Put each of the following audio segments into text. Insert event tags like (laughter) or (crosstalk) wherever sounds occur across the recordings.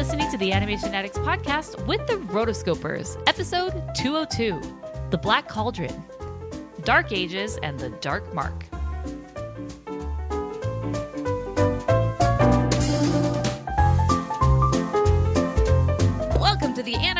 listening to the Animation Addicts podcast with the Rotoscopers, episode 202 The Black Cauldron, Dark Ages, and the Dark Mark. Welcome to the Animation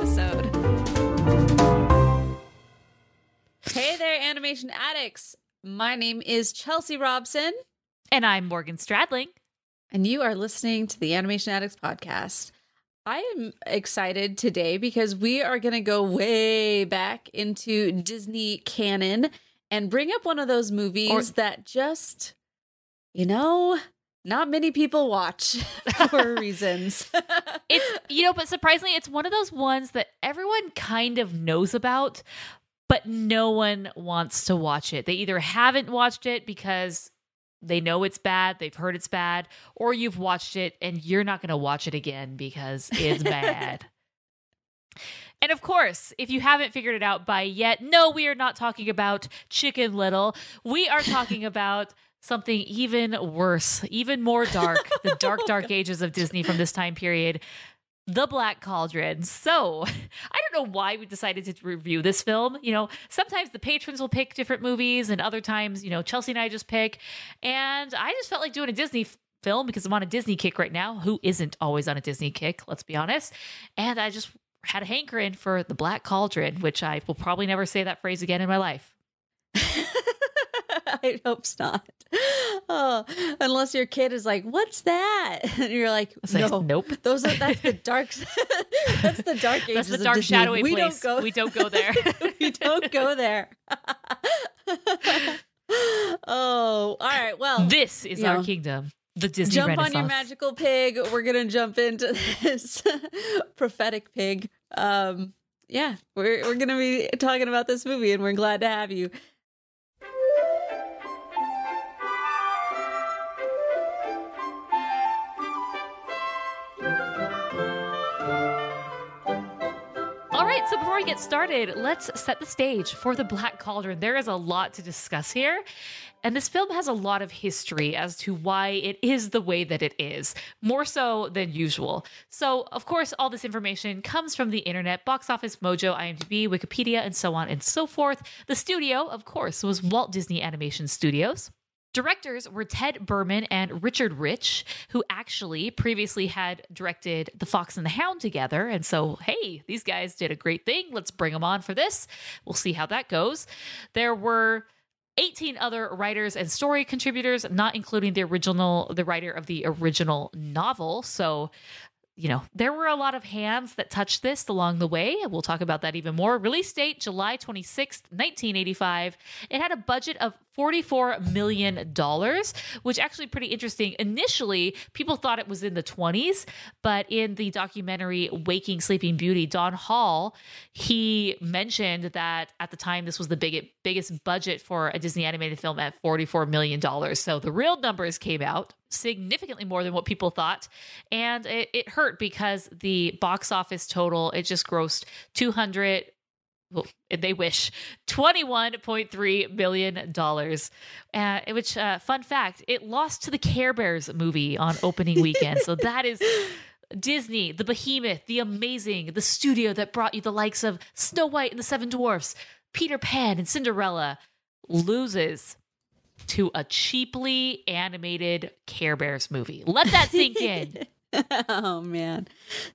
Hey there, animation addicts. My name is Chelsea Robson. And I'm Morgan Stradling. And you are listening to the Animation Addicts podcast. I am excited today because we are going to go way back into Disney canon and bring up one of those movies Or- that just, you know, not many people watch (laughs) (laughs) for reasons. (laughs) It's, you know, but surprisingly, it's one of those ones that everyone kind of knows about, but no one wants to watch it. They either haven't watched it because they know it's bad, they've heard it's bad, or you've watched it and you're not going to watch it again because it's bad. And of course, if you haven't figured it out by yet, no, we are not talking about Chicken Little. We are talking about something even worse, even more dark, the (laughs) dark, oh, dark ages of Disney from this time period. The Black Cauldron. So, (laughs) I don't know why we decided to review this film. You know, sometimes the patrons will pick different movies, and other times, you know, Chelsea and I just pick. And I just felt like doing a Disney f- film because I'm on a Disney kick right now. Who isn't always on a Disney kick? Let's be honest. And I just had a hankering for the Black Cauldron, which I will probably never say that phrase again in my life. I hope not. Oh, unless your kid is like, "What's that?" (laughs) And you're like, It's like, "No, nope. Those are that's the (laughs) (laughs) dark. that's the dark ages. That's the dark shadowy we place. Don't go, We don't go there. we don't go there. oh, all right. Well, This is our know, kingdom. The Disney jump on your magical pig. We're gonna jump into this prophetic pig. Um, yeah, we're we're gonna be talking about this movie, and we're glad to have you. Before we get started, let's set the stage for the Black Cauldron. There is a lot to discuss here, and this film has a lot of history as to why it is the way that it is, more so than usual. So, of course, all this information comes from the internet, Box Office Mojo, IMDb, Wikipedia, and so on and so forth. The studio, of course, was Walt Disney Animation Studios. Directors were Ted Berman and Richard Rich, who actually previously had directed The Fox and the Hound together. And so, hey, these guys did a great thing. Let's bring them on for this. We'll see how that goes. There were 18 other writers and story contributors, not including the original, the writer of the original novel. So, you know, there were a lot of hands that touched this along the way. We'll talk about that even more. Release date July 26th, 1985. It had a budget of $44 million, which actually pretty interesting. Initially, people thought it was in the 20s, but in the documentary Waking Sleeping Beauty, Don Hahn, he mentioned that at the time this was the big, biggest budget for a Disney animated film at $44 million. So the real numbers came out significantly more than what people thought. And it, it hurt because the box office total, it just grossed 200 well, they wish $21.3 million, Uh, which, uh, fun fact, it lost to the Care Bears movie on opening weekend. so (laughs) that is Disney, the behemoth, the amazing, the studio that brought you the likes of Snow White and the Seven Dwarfs, Peter Pan and Cinderella, loses to a cheaply animated Care Bears movie. Let that sink in. (laughs) oh man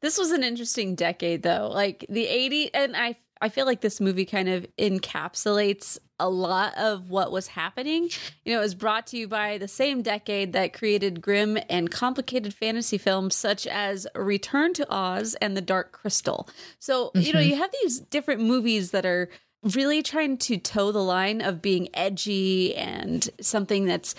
this was an interesting decade though like the 80s and i i feel like this movie kind of encapsulates a lot of what was happening. You know it was brought to you by the same decade that created grim and complicated fantasy films such as return to oz and the dark crystal. So you know Mhm. you have these different movies that are really trying to toe the line of being edgy and something that's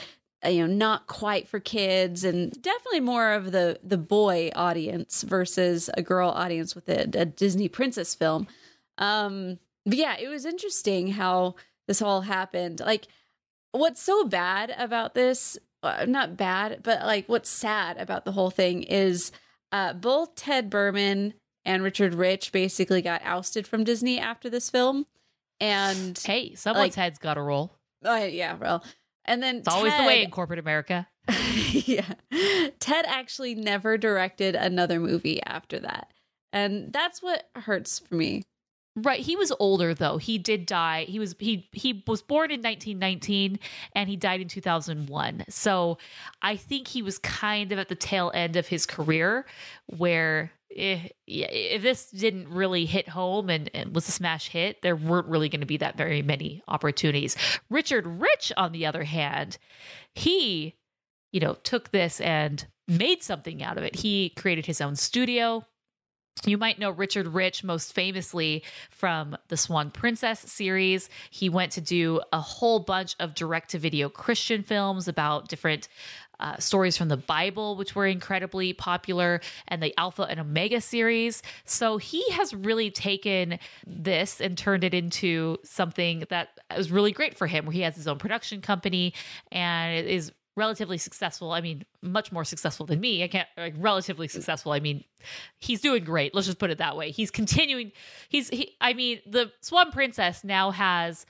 uh, you know not quite for kids and definitely more of the the boy audience versus a girl audience with a, a disney princess film um but yeah it was interesting how this all happened like what's so bad about this uh, not bad but like what's sad about the whole thing is uh both ted berman and richard rich basically got ousted from disney after this film and Hey, someone's Like- head's got to roll. uh, yeah well and then It's always the way in corporate America. (laughs) yeah. Ted actually never directed another movie after that. And that's what hurts for me. Right, he was older though. He did die. He was he he was born in 1919 and he died in 2001. So I think he was kind of at the tail end of his career where eh, if, if this didn't really hit home and, and was a smash hit, there weren't really going to be that very many opportunities. Richard Rich on the other hand, he you know took this and made something out of it. He created his own studio. You might know Richard Rich most famously from the Swan Princess series. He went to do a whole bunch of direct to video Christian films about different uh, stories from the Bible, which were incredibly popular, and the Alpha and Omega series. So he has really taken this and turned it into something that was really great for him, where he has his own production company and it is relatively successful. I mean, much more successful than me. I can't like relatively successful. I mean, he's doing great. Let's just put it that way. He's continuing. He's he. I mean, the Swan Princess now has.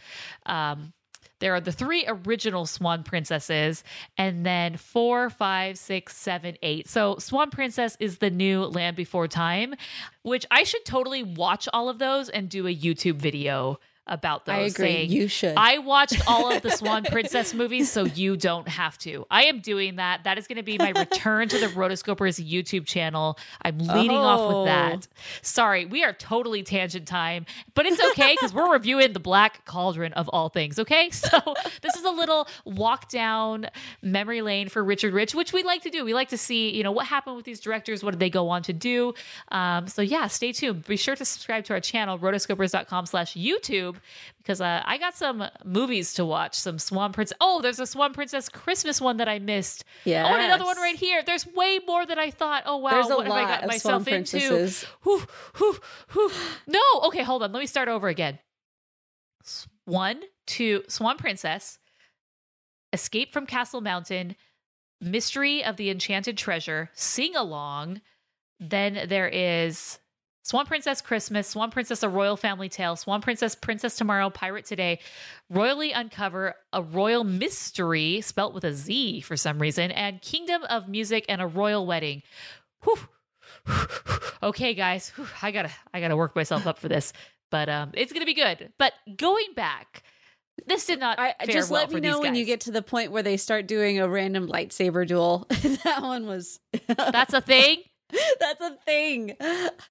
um there are the three original Swan Princesses, and then four, five, six, seven, eight. So, Swan Princess is the new Land Before Time, which I should totally watch all of those and do a YouTube video about those. I agree. saying, you should. I watched all of the Swan (laughs) Princess movies, so you don't have to. I am doing that. That is going to be my return to the Rotoscopers YouTube channel. I'm leading off Oh. with that. Sorry, we are totally tangent time, but it's okay because we're reviewing the Black Cauldron of all things. Okay, (laughs) so this is a little walk down memory lane for Richard Rich, which we like to do. We like to see, you know, what happened with these directors. What did they go on to do? Um, so yeah, stay tuned. Be sure to subscribe to our channel, rotoscopers.com/slash/YouTube because uh, I got some movies to watch. Some Swan Princess. Oh, there's a Swan Princess Christmas one that I missed. yeah. Oh, and another one right here. There's way more than I thought. Oh wow, There's a what have I got myself Swan into? princesses. Whew, whew, whew. No, okay, hold on. Let me start over again. One, two, Swan Princess, Escape from Castle Mountain, Mystery of the Enchanted Treasure, Sing Along. Then there is Swan Princess Christmas, Swan Princess A Royal Family Tale, Swan Princess Princess Tomorrow, Pirate Today, Royally Uncover, A Royal Mystery, spelt with a Z for some reason, and Kingdom of Music and a Royal Wedding. Whew. okay, guys, Whew. I gotta I gotta work myself up for this, but um, it's gonna be good. But going back, this did not. I, just well let me know when you get to the point where they start doing a random lightsaber duel. (laughs) that one was. That's a thing. (laughs) (laughs) That's a thing.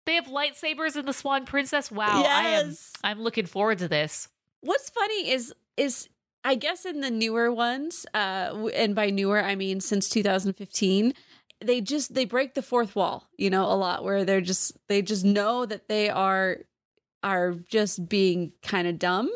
They have lightsabers in the Swan Princess. Wow, I am. I'm looking forward to this. What's funny is is I guess in the newer ones, uh, and by newer I mean since 2015, they just they break the fourth wall, you know, a lot where they're just they just know that they are are just being kind of dumb,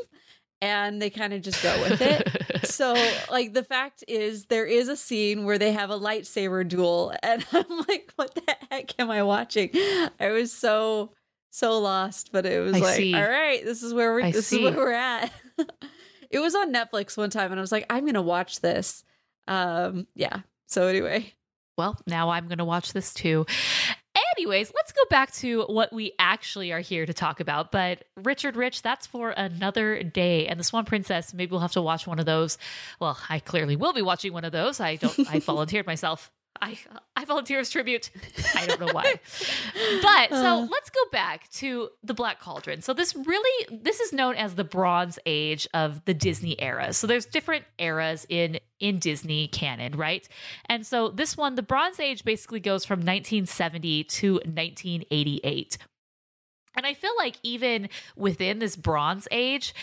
and they kind of just go with it. (laughs) (laughs) so like the fact is there is a scene where they have a lightsaber duel (laughs) and i'm like what the heck am i watching i was so so lost but it was I like see. all right this is where we're I this see. is where we're at (laughs) it was on netflix one time and i was like i'm gonna watch this um yeah so anyway well, now I'm going to watch this too. Anyways, let's go back to what we actually are here to talk about. But Richard Rich, that's for another day. And the Swan Princess, maybe we'll have to watch one of those. Well, I clearly will be watching one of those. I don't. I (laughs) volunteered myself. I I volunteer as tribute. I don't know why. But so Uh. let's go back to the Black Cauldron. So this really this is known as the Bronze Age of the Disney era. So there's different eras in in Disney canon, right? And so this one, the Bronze Age basically goes from 1970 to 1988. And I feel like even within this Bronze Age,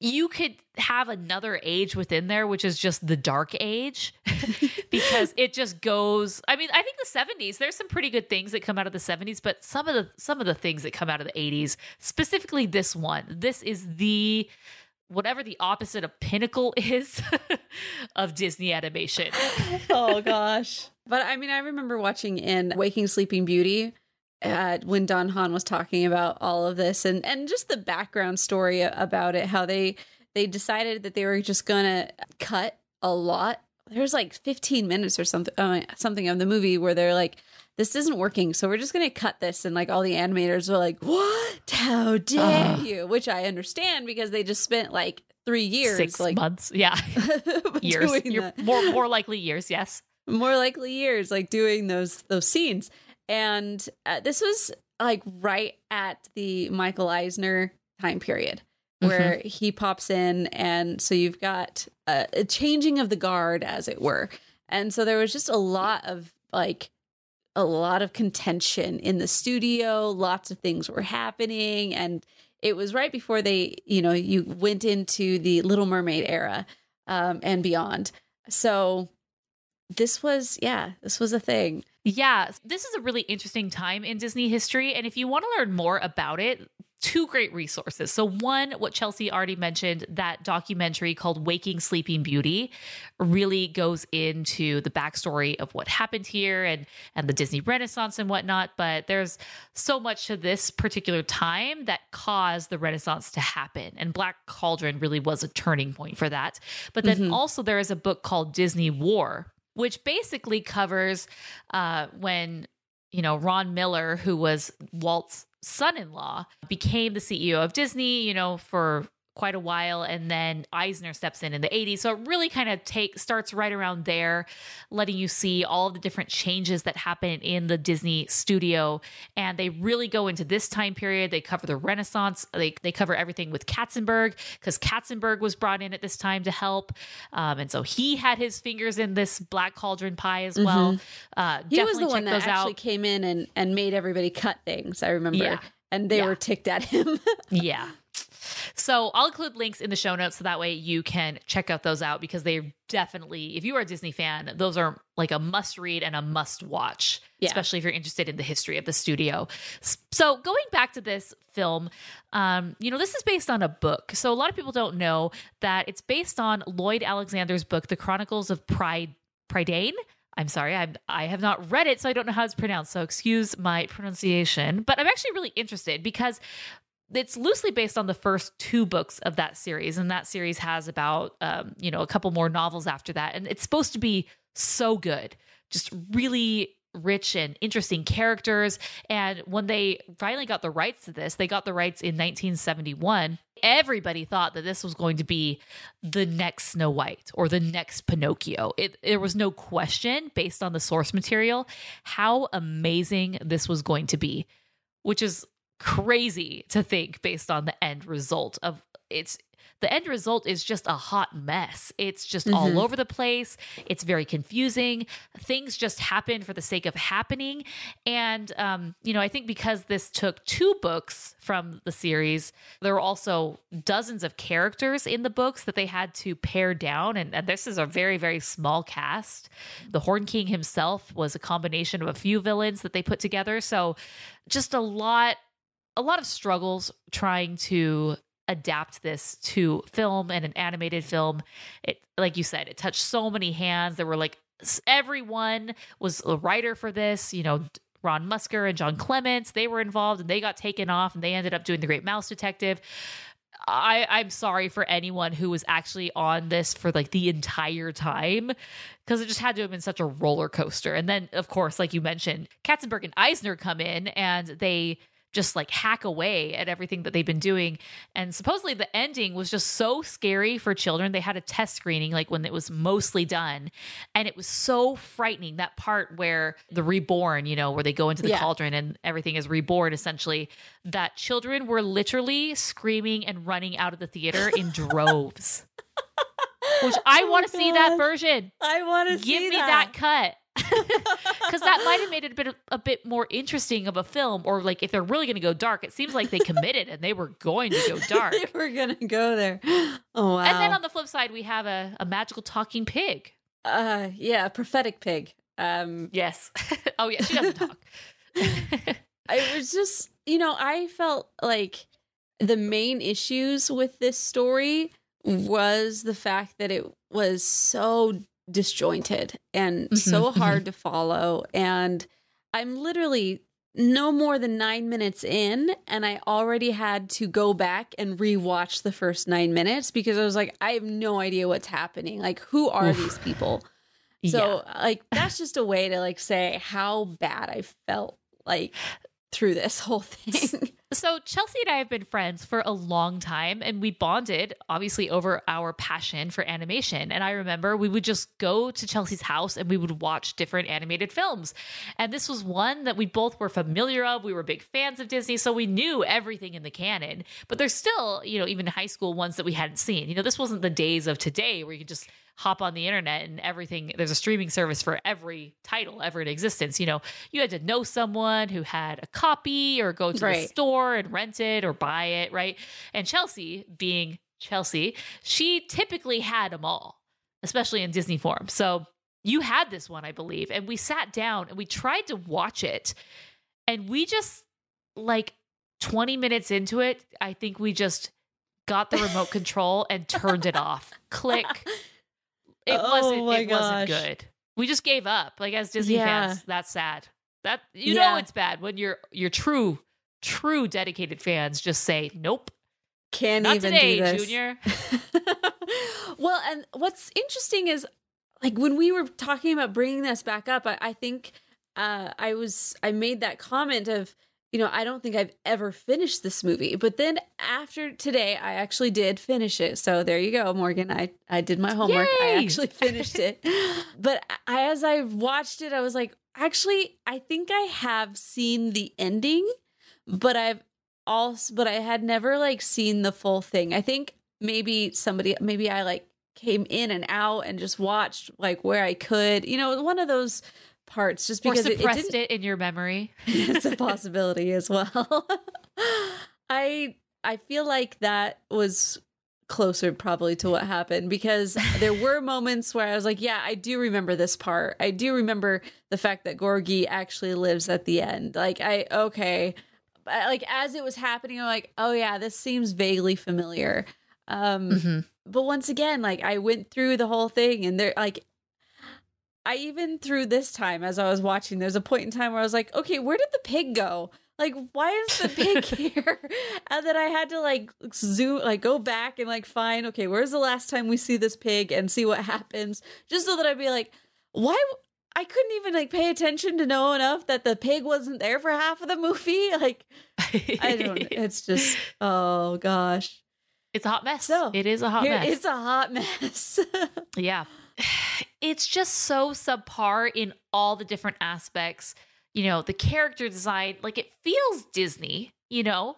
you could have another age within there, which is just the Dark Age, (laughs) because it just goes. I mean, I think the 70s. There's some pretty good things that come out of the 70s, but some of the some of the things that come out of the 80s, specifically this one, this is the whatever the opposite of pinnacle (laughs) is of Disney animation. (laughs) oh gosh. But I mean, I remember watching in Waking Sleeping Beauty uh, when Don Hahn was talking about all of this and and just the background story about it, how they they decided that they were just gonna cut a lot. There's like 15 minutes or something uh, something of the movie where they're like, this isn't working, so we're just gonna cut this. And like all the animators were like, what? How dare Uh. you? Which I understand because they just spent like three years, Six like months. Yeah. (laughs) (laughs) years. doing You're that. more more likely years, yes. more likely years like doing those those scenes and uh, this was like right at the michael eisner time period where he pops in and so you've got a, a changing of the guard as it were and so there was just a lot of like a lot of contention in the studio lots of things were happening and it was right before they you know you went into the little mermaid era um, and beyond so this was yeah this was a thing Yeah, this is a really interesting time in Disney history. And if you want to learn more about it, two great resources. So, one, what Chelsea already mentioned, that documentary called Waking Sleeping Beauty really goes into the backstory of what happened here and, and the Disney Renaissance and whatnot. But there's so much to this particular time that caused the Renaissance to happen. And Black Cauldron really was a turning point for that. But then Mhm. also, there is a book called Disney War, which basically covers uh, when you know Ron Miller, who was Walt's son-in-law, became the CEO of Disney. You know for quite a while and then Eisner steps in in the 80s so it really kind of take starts right around there letting you see all the different changes that happen in the Disney studio and they really go into this time period they cover the renaissance they, they cover everything with Katzenberg because Katzenberg was brought in at this time to help um, and so he had his fingers in this black cauldron pie as well uh, Mm-hmm. he was the one that actually out. came in and and made everybody cut things i remember Yeah. and they Yeah. were ticked at him (laughs) yeah. So I'll include links in the show notes so that way you can check out those out because they definitely, if you are a Disney fan, those are like a must read and a must watch, Yeah. especially if you're interested in the history of the studio. So going back to this film, um, you know, this is based on a book. So a lot of people don't know that it's based on Lloyd Alexander's book, The Chronicles of Pride, Prydain. I'm sorry, I'm, I have not read it, so I don't know how it's pronounced. So excuse my pronunciation. But I'm actually really interested because it's loosely based on the first two books of that series and that series has about um, you know a couple more novels after that and it's supposed to be so good just really rich and interesting characters and when they finally got the rights to this they got the rights in 1971 everybody thought that this was going to be the next snow white or the next pinocchio. It, there was no question based on the source material how amazing this was going to be which is crazy to think based on the end result of it's the end result is just a hot mess. It's just Mhm. all over the place. It's very confusing. Things just happen for the sake of happening. And, um, you know, I think because this took two books from the series, there were also dozens of characters in the books that they had to pare down. And, and this is a very, very small cast. The Horn King himself was a combination of a few villains that they put together. So just a lot a lot of struggles trying to adapt this to film and an animated film. It like you said, it touched so many hands. There were like everyone was a writer for this, you know, Ron Musker and John Clements, they were involved and they got taken off and they ended up doing the Great Mouse Detective. I, I'm sorry for anyone who was actually on this for like the entire time because it just had to have been such a roller coaster. And then, of course, like you mentioned, Katzenberg and Eisner come in and they just like hack away at everything that they've been doing. And supposedly the ending was just so scary for children. They had a test screening like when it was mostly done. And it was so frightening that part where the reborn, you know, where they go into the Yeah. cauldron and everything is reborn essentially, that children were literally screaming and running out of the theater in (laughs) droves. (laughs) Which I Oh want to see that version. i want to Give me that cut. Because that might have made it a bit a bit more interesting of a film or like if they're really going to go dark it seems like they committed and they were going to go (laughs) dark. they were gonna go there. Oh wow and then on the flip side we have a, a magical talking pig. Uh yeah a prophetic pig. Um yes. (laughs) Oh yeah she doesn't talk. (laughs) It was just you know i felt like the main issues with this story was the fact that it was so disjointed and Mhm, so mhm. hard to follow. And I'm literally no more than nine minutes in, and I already had to go back and rewatch the first nine minutes because I was like, I have no idea what's happening. Like, who are Oof. these people? yeah. So, like, that's just a way to like say how bad I felt like through this whole (laughs) thing. So Chelsea and I have been friends for a long time and we bonded obviously over our passion for animation. And I remember we would just go to Chelsea's house and we would watch different animated films. And this was one that we both were familiar of. We were big fans of Disney, so we knew everything in the canon. But there's still, you know, even high school ones that we hadn't seen. You know, this wasn't the days of today where you could just hop on the internet and everything there's a streaming service for every title ever in existence. You know you had to know someone who had a copy or go to the store and rent it or buy it right? And chelsea being chelsea she typically had them all especially in disney form. So you had this one i believe and we sat down and we tried to watch it. And we just like 20 minutes into it i think we just got the remote (laughs) control and turned it off. Click (laughs) it Oh wasn't my it wasn't good we just gave up like as disney Yeah. fans that's sad that you Yeah. know it's bad when your your true true dedicated fans just say nope Can't not even today do this. junior (laughs) well, and what's interesting is like when we were talking about bringing this back up, I, I think uh, I was I made that comment of you know I don't think I've ever finished this movie, but then after today I actually did finish it. So there you go, Morgan. I I did my homework. I actually (laughs) finished it. but I, as I watched it, I was like, actually, I think I have seen the ending, but I've also but I had never like seen the full thing. I think maybe somebody maybe I like came in and out and just watched like where I could. You know, one of those parts just or because it, it didn't it in your memory (laughs) it's a possibility as well. (laughs) I I feel like that was closer probably to what happened because there were (laughs) moments where I was like, yeah, I do remember this part. I do remember the fact that Gurgi actually lives at the end. Like I okay, But, like as it was happening, I'm like, oh yeah, this seems vaguely familiar. Um Mhm. but once again, like I went through the whole thing and there like I even through this time as I was watching, there's a point in time where I was like, okay, where did the pig go? Like, why is the pig (laughs) here? And then I had to like zoom, like go back and like find, okay, where's the last time we see this pig and see what happens, just so that I'd be like, why? I couldn't even like pay attention to know enough that the pig wasn't there for half of the movie. (laughs) Like, I don't. It's just, (laughs) oh gosh, it's a hot mess So, it is a hot mess it's a hot mess. Yeah. It's just so subpar in all the different aspects. You know, the character design, like it feels Disney, you know?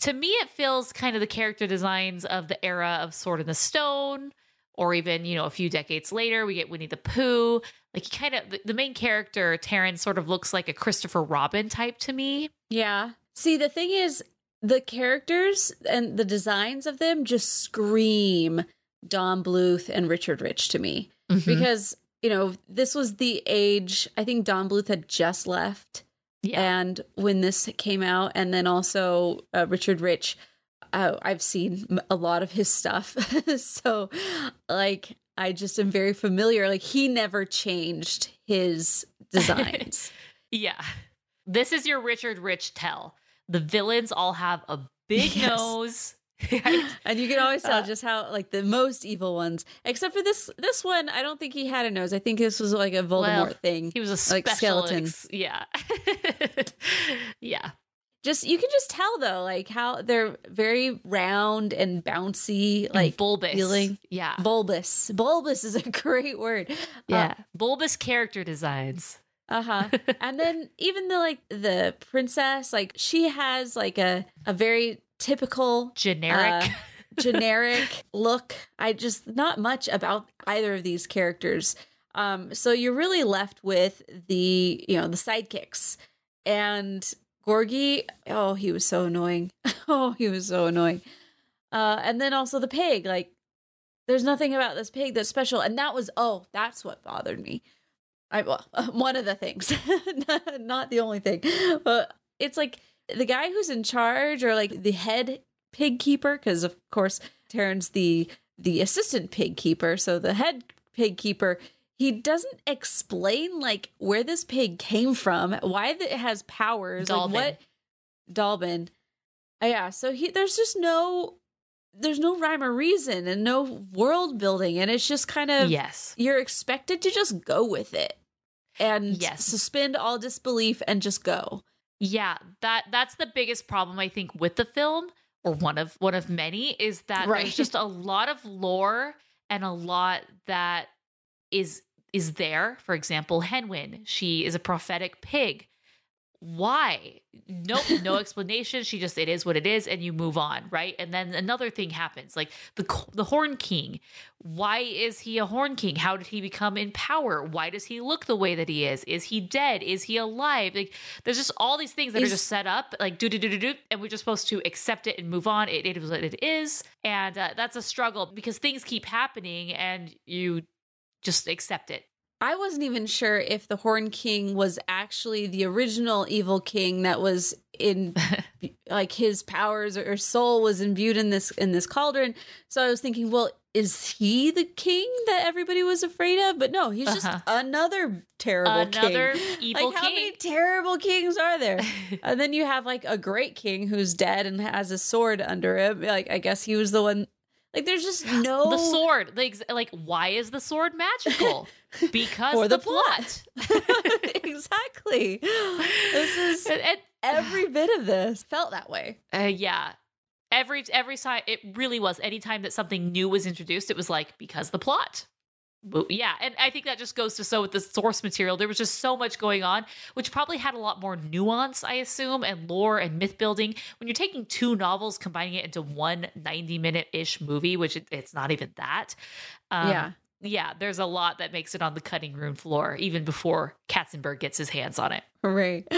To me, it feels kind of the character designs of the era of Sword in the Stone, or even, you know, a few decades later, we get Winnie the Pooh. Like, he kind of, the, the main character, Terrence, sort of looks like a Christopher Robin type to me. Yeah. See, the thing is, the characters and the designs of them just scream Don Bluth and Richard Rich to me because, you know, this was the age, I think Don Bluth had just left. yeah. And when this came out, and then also uh, Richard Rich, uh, I've seen a lot of his stuff. (laughs) so, like, I just am very familiar. Like, he never changed his (laughs) designs. Yeah. This is your Richard Rich tell. The villains all have a big (laughs) Yes. nose. (laughs) And you can always tell Uh, just how like the most evil ones, except for this this one, I don't think he had a nose. I think this was like a Voldemort Well, thing. He was a Like skeleton. ex- yeah. (laughs) yeah. Just you can just tell though, like how they're very round and bouncy, Like like bulbous. feeling- Yeah. bulbous. (laughs) Bulbous is a great word. yeah. bulbous character designs. Uh huh. and then even the like the princess, like she has like a a very typical Generic. Uh, (laughs) generic (laughs) look. I just not much about either of these characters. Um, so you're really left with the you know the sidekicks and Gurgi. Oh, he was so annoying. (laughs) oh, he was so annoying. Uh, and then also the pig. Like, there's nothing about this pig that's special, and that was oh, that's what bothered me. I well, one of the things, not, not the only thing, but it's like the guy who's in charge or like the head pig keeper, because of course Terrence, the the assistant pig keeper, so the head pig keeper, he doesn't explain like where this pig came from, why it has powers, Dalvin. like what Dallben. Uh, yeah, so he there's just no there's no rhyme or reason and no world building and it's just kind of yes. you're expected to just go with it and Yes. suspend all disbelief and just go. Yeah, that that's the biggest problem I think with the film, or one of one of many, is that Right. there's just a lot of lore and a lot that is is there. For example, Hen Wen, she is a prophetic pig. Why? Nope, no (laughs) explanation. She just it is what it is, and you move on, right? And then another thing happens, like the the Horn King. Why is he a Horn King? How did he become in power? Why does he look the way that he is? Is he dead? Is he alive? Like there's just all these things that are just set up, like do do do do do, and we're just supposed to accept it and move on. It, it is what it is, and uh, that's a struggle because things keep happening, and you just accept it. I wasn't even sure if the Horn King was actually the original evil king that was in (laughs) like his powers or soul was imbued in this in this cauldron. So I was thinking, well, is he the king that everybody was afraid of? But no, he's just Uh-huh. another terrible Another (laughs) king. evil like how many terrible kings are there? (laughs) and then you have like a great king who's dead and has a sword under him. Like I guess he was the one. Like there's just (gasps) no The sword, like, like why is the sword magical? (laughs) Because For the, the plot. (laughs) exactly. This is And- and- every (sighs) bit of this felt that way. uh, yeah, every every time it really was. Anytime that something new was introduced, it was like because the plot. Yeah, and I think that just goes to so with the source material, there was just so much going on, which probably had a lot more nuance, I assume, and lore and myth building. When you're taking two novels, combining it into one 90 minute ish movie, which it, it's not even that. Um, Yeah. yeah, there's a lot that makes it on the cutting room floor, even before Katzenberg gets his hands on it. Right. (gasps)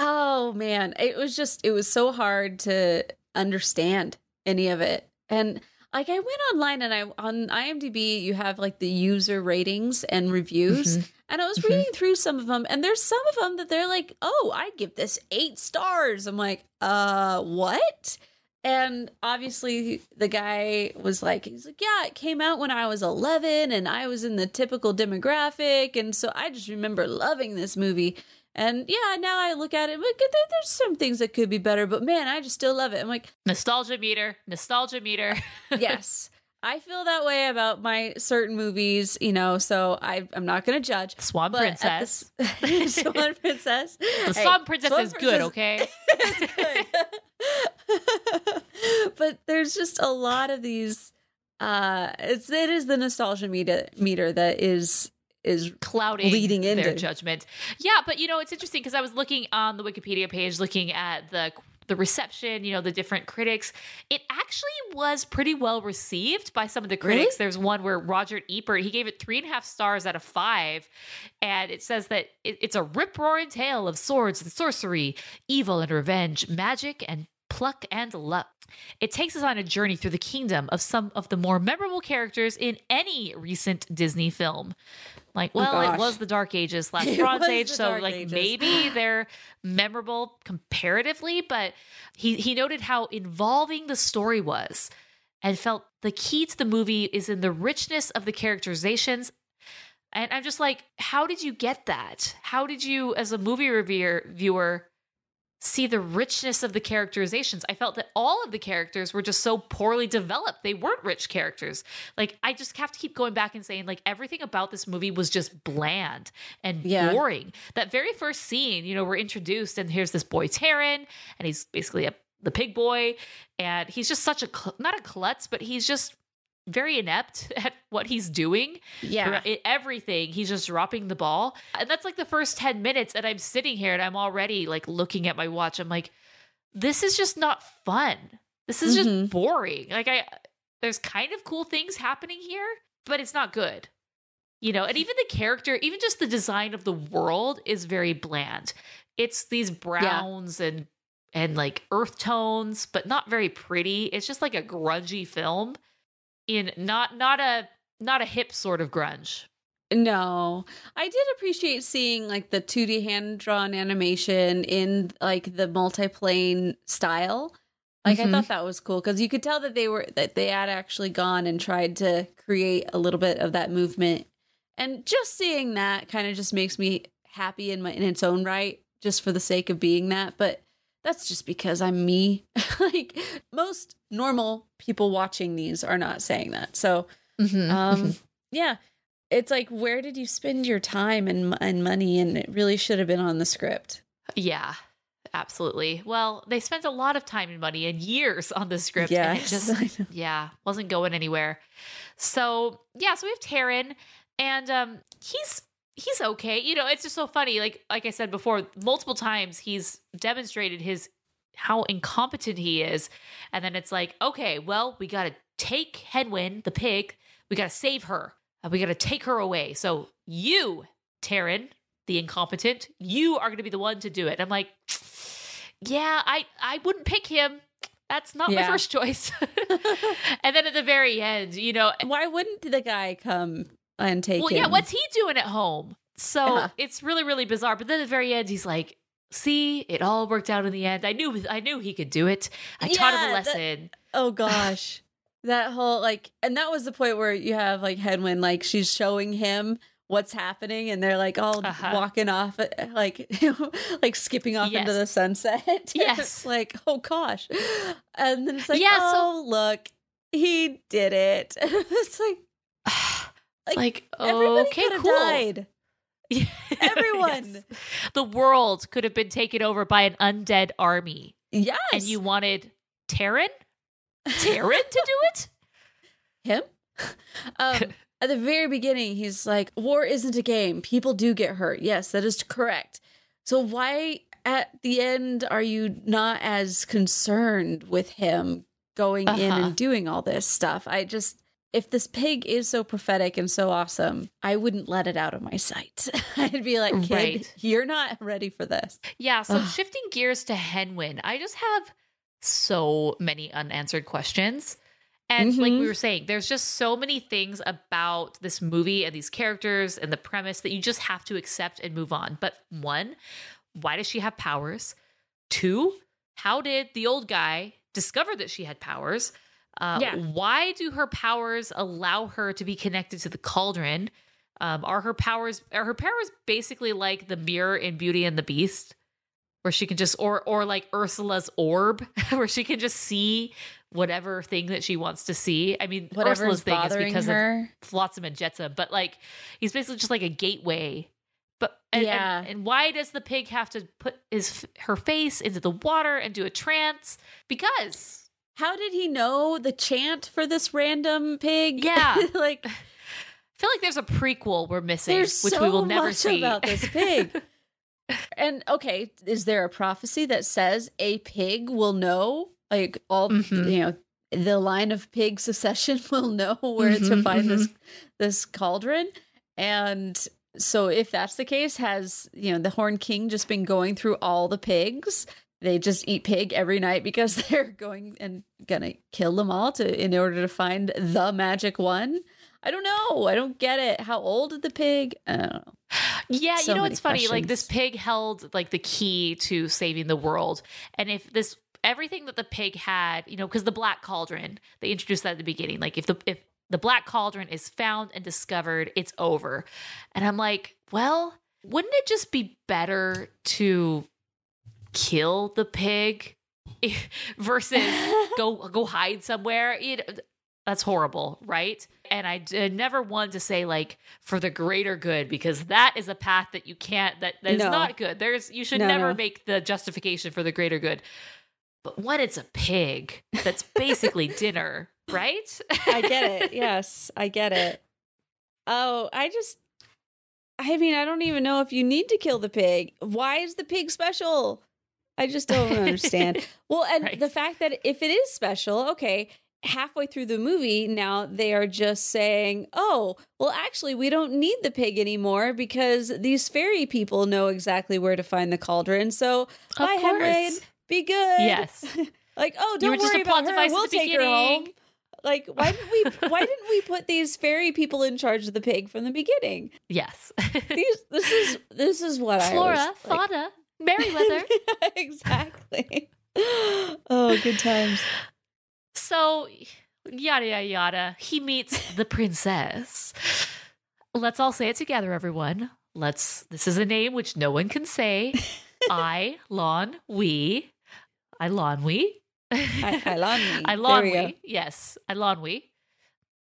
Oh man, it was just it was so hard to understand any of it. And like I went online and I on IMDb you have like the user ratings and reviews. And I was Mhm. reading through some of them and there's some of them that they're like, "Oh, I give this 8 stars." I'm like, "Uh, what?" And obviously the guy was like, he's like, "Yeah, it came out when I was 11 and I was in the typical demographic and so I just remember loving this movie." And yeah, now I look at it, like there's some things that could be better, but man, I just still love it. I'm like, Nostalgia meter, nostalgia meter. (laughs) yes, I feel that way about my certain movies, you know. So I, I'm not going to judge. Swan Princess. the, (laughs) Swan Princess. The Hey, Swan Princess Swan is good, okay? (laughs) is good. but there's just a lot of these. Uh, it's it is the nostalgia meter meter that is is Clouding Leading their judgment. Yeah, but you know, it's interesting because I was looking on the Wikipedia page, looking at the the reception, you know, the different critics. It actually was pretty well received by some of the Really? critics. There's one where Roger Ebert, he gave it three and a half stars out of five. And it says that it, it's a rip roaring tale of swords and sorcery, evil and revenge, magic and pluck and luck. It takes us on a journey through the kingdom of some of the more memorable characters in any recent Disney film. Like, oh, well, it was the Dark Ages (laughs) slash It Bronze Age, so Dark like Ages. maybe (laughs) they're memorable comparatively, but he he noted how involving the story was and felt the key to the movie is in the richness of the characterizations. And I'm just like, how did you get that? How did you, as a movie reviewer, viewer, see the richness of the characterizations? I felt that all of the characters were just so poorly developed. They weren't rich characters. Like, I just have to keep going back and saying, like, everything about this movie was just bland and Yeah. boring. That very first scene, you know, we're introduced, and here's this boy, Taran, and he's basically a the pig boy, and he's just such a not a klutz, but he's just very inept (laughs) at what he's doing. yeah. Everything, he's just dropping the ball, and that's like the first ten minutes. And I'm sitting here, and I'm already like looking at my watch. I'm like, this is just not fun. This is just Mhm. boring. Like I, there's kind of cool things happening here, but it's not good. You know, and even the character, even just the design of the world is very bland. It's these browns and and like earth tones, but not very pretty. It's just like a grungy film in not not a not a hip sort of grunge. No, I did appreciate seeing like the 2D hand drawn animation in like the multiplane style. Like Mhm. I thought that was cool because you could tell that they were that they had actually gone and tried to create a little bit of that movement, and just seeing that kind of just makes me happy in my in its own right, just for the sake of being that. But that's just because I'm me. (laughs) like most normal people watching these are not saying that. So Mhm. um yeah it's like where did you spend your time and, and money and it really should have been on the script Yeah, absolutely. Well, they spent a lot of time and money and years on the script, and it just (laughs) yeah wasn't going anywhere. So yeah, so we have Taran, and um, he's he's okay. You know, it's just so funny. Like like I said before, multiple times he's demonstrated his how incompetent he is, and then it's like, okay, well, we got to take Hen Wen, the pig. We got to save her. Uh, we got to take her away. So you, Taran, the incompetent, you are going to be the one to do it. I'm like, yeah, I I wouldn't pick him. That's not my first choice. (laughs) (laughs) and then at the very end, you know, why wouldn't the guy come and take well, him yeah, what's he doing at home? So Yeah. it's really, really bizarre. But then at the very end, he's like, "See, it all worked out in the end. I knew, I knew he could do it. I taught him a Yeah, that- lesson." oh gosh that whole like and that was the point where you have like Hen Wen like she's showing him what's happening and they're like all Uh-huh. walking off uh, like (laughs) like skipping off into the sunset Yes. (laughs) Like oh gosh and then it's like Yeah, so- oh look he did it (laughs) it's like (sighs) It's like, okay, could have cool. died Everyone. Yes. The world could have been taken over by an undead army, yes and you wanted Taran, Taran to do it. him (laughs) um (laughs) at the very beginning he's like war isn't a game people do get hurt yes that is correct so why at the end are you not as concerned with him going in Uh-huh. and doing all this stuff i just if this pig is so prophetic and so awesome i wouldn't let it out of my sight (laughs) i'd be like kid Right. you're not ready for this Yeah, so Ugh. shifting gears to Hen Wen, I just have so many unanswered questions. And like Mhm. we were saying, there's just so many things about this movie and these characters and the premise that you just have to accept and move on. But one, why does she have powers? Two, how did the old guy discover that she had powers? Uh, Yeah. Why do her powers allow her to be connected to the cauldron? Um, are her powers are her powers basically like the mirror in Beauty and the Beast, where she can just or or like Ursula's orb, (laughs) where she can just see whatever thing that she wants to see. I mean, whatever's Ursula's thing is because her of Flotsam and Jetsam, but like he's basically just like a gateway. But and, Yeah. and, and why does the pig have to put his her face into the water and do a trance? Because how did he know the chant for this random pig Yeah. (laughs) like I feel like there's a prequel we're missing, which so we will never much see about this pig. (laughs) and okay, is there a prophecy that says a pig will know, like all Mhm. you know, the line of pig succession (laughs) will know where to Mhm, find this this cauldron? And so, if that's the case, has you know the Horn King just been going through all the pigs? They just eat pig every night because (laughs) they're going and gonna kill them all to in order to find the magic one. I don't know. I don't get it. How old is the pig? I don't know. Yeah, So you know what's funny? Like this pig held like the key to saving the world, and if this everything that the pig had, you know, because the black cauldron they introduced that at the beginning. Like if the if the black cauldron is found and discovered, it's over. And I'm like, well, wouldn't it just be better to kill the pig (laughs) versus (laughs) go go hide somewhere? That's horrible, right? And I d- never want to say like for the greater good because that is a path that you can't that that is No. not good. There's you should No, never no. make the justification for the greater good. But when it's a pig that's basically (laughs) dinner, right? I get it. (laughs) Yes, I get it. Oh, I just I mean, I don't even know if you need to kill the pig. Why is the pig special? I just don't (laughs) understand. well, and Right. the fact that if it is special, okay, halfway through the movie, now they are just saying, "Oh, well actually we don't need the pig anymore because these fairy people know exactly where to find the cauldron." So, bye Henry, be good. Yes. (laughs) Like, oh, don't just a worry about her. We'll take her home. Like, why didn't we? (laughs) Why didn't we put these fairy people in charge of the pig from the beginning? Yes. (laughs) These, this is this is what I Flora, was, like- fauna, Merryweather. exactly. oh, good times. So, yada, yada, yada. He meets the princess. Let's all say it together, everyone. Let's, this is a name which no one can say. (laughs) I, Lon, we. I, Lon, we. I, I lon we. (laughs) I, Lon, we we. Yes, I, Lon, we.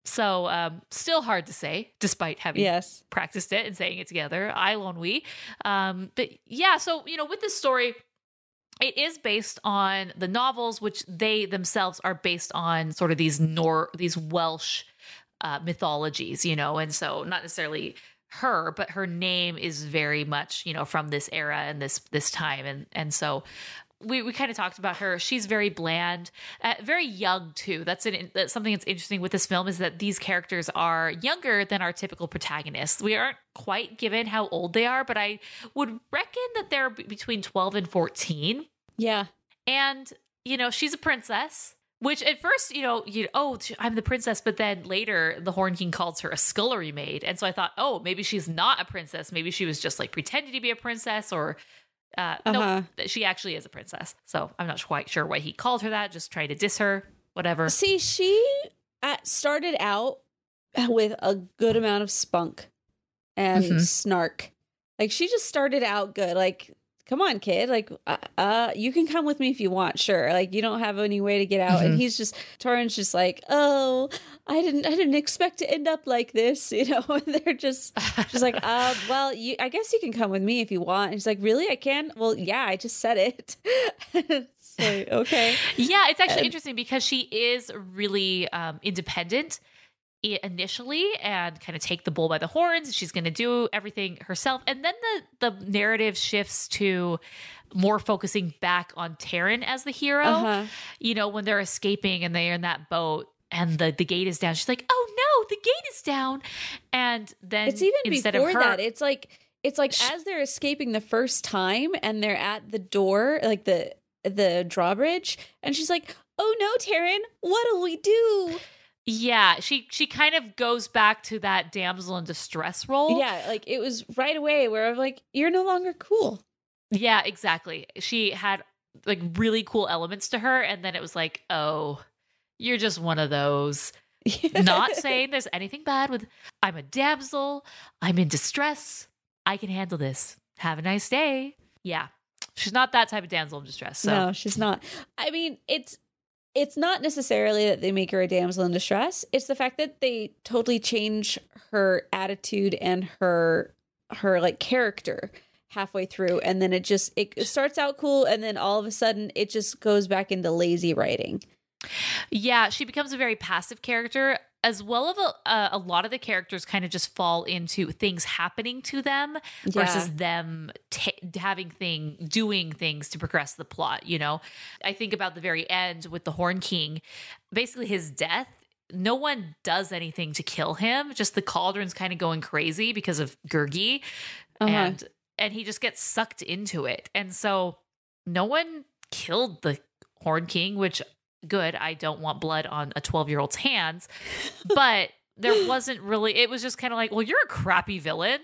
So, um, still hard to say, despite having Yes. practiced it and saying it together. I lon we. Um, but yeah, so you know, with this story, it is based on the novels, which they themselves are based on sort of these Nor these Welsh uh, mythologies, you know, and so not necessarily her, but her name is very much you know from this era and this this time, and and so we, we kind of talked about her. She's very bland, uh, very young too. That's an that's something that's interesting with this film is that these characters are younger than our typical protagonists. We aren't quite given how old they are, but I would reckon that they're b- between twelve and fourteen. Yeah. And you know, she's a princess. Which at first, you know, you oh, I'm the princess, but then later the Horn King calls her a scullery maid, and so I thought, oh, maybe she's not a princess. Maybe she was just like pretending to be a princess, or uh, no, Uh-huh. that she actually is a princess. So I'm not quite sure why he called her that. Just trying to diss her, whatever. See, she uh, started out with a good amount of spunk and Mhm. snark. Like she just started out good. Like, come on, kid. Like, uh, uh, you can come with me if you want. Sure. Like, you don't have any way to get out. Mhm. And he's just Torrance, just like, oh, I didn't, I didn't expect to end up like this. (laughs) You know, (laughs) and they're just. She's like, (laughs) uh, well, you, I guess you can come with me if you want. And he's like, really? I can? Well, yeah, I just said it. it's like, okay. Yeah, it's actually And- interesting because she is really um, independent i- initially and kind of take the bull by the horns. She's going to do everything herself, and then the the narrative shifts to more focusing back on Taran as the hero. Uh-huh. You know, when they're escaping and they're in that boat. And the, the gate is down. She's like, "Oh no, the gate is down!" And then It's even instead before of her, that. It's like it's like Sh- as they're escaping the first time and they're at the door, like the the drawbridge, and she's like, "Oh no, Taran, what'll we do?" Yeah, she she kind of goes back to that damsel in distress role. Yeah, like it was right away where I'm like, "You're no longer cool." Yeah, exactly. She had like really cool elements to her, and then it was like, oh, you're just one of those. (laughs) Not saying there's anything bad with I'm a damsel, I'm in distress, I can handle this. Have a nice day. Yeah. She's not that type of damsel in distress. So No, she's not. I mean, it's it's not necessarily that they make her a damsel in distress. It's the fact that they totally change her attitude and her her like character halfway through and then it just it starts out cool and then all of a sudden it just goes back into lazy writing. Yeah, she becomes a very passive character. As well of a, uh, a lot of the characters kind of just fall into things happening to them versus them ta having thing doing things to progress the plot. You know, I think about the very end with the Horn King, basically his death. No one does anything to kill him. Just the cauldron's kind of going crazy because of Gurgi, Uh-huh. and and he just gets sucked into it. And so no one killed the Horn King, which good. I don't want blood on a 12 year old's hands, but there (laughs) wasn't really, it was just kind of like, well, you're a crappy villain.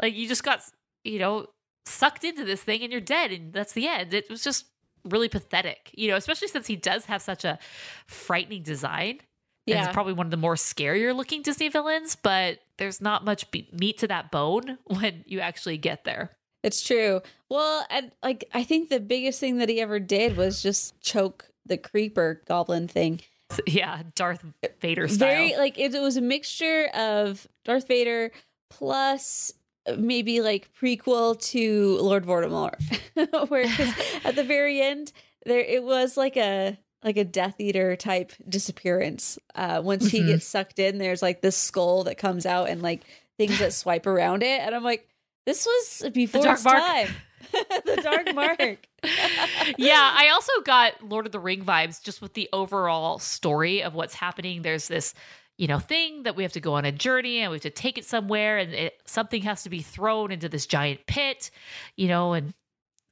Like you just got, you know, sucked into this thing and you're dead. And that's the end. It was just really pathetic, you know, especially since he does have such a frightening design. And yeah. he's probably one of the more scarier looking Disney villains, but there's not much be- meat to that bone (laughs) when you actually get there. It's true. Well, and like I think the biggest thing that he ever did was just choke the creeper goblin thing. Yeah, Darth Vader style. Very like it, it was a mixture of Darth Vader plus maybe like prequel to Lord Voldemort, (laughs) where (laughs) at the very end there it was like a like a Death Eater type disappearance. Uh, once he Mhm. gets sucked in, there's like this skull that comes out and like things that swipe around it, and I'm like, this was before dark its mark. time. (laughs) (laughs) the dark mark. (laughs) yeah, I also got Lord of the Ring vibes just with the overall story of what's happening. There's this, you know, thing that we have to go on a journey and we have to take it somewhere, and it, something has to be thrown into this giant pit, you know, and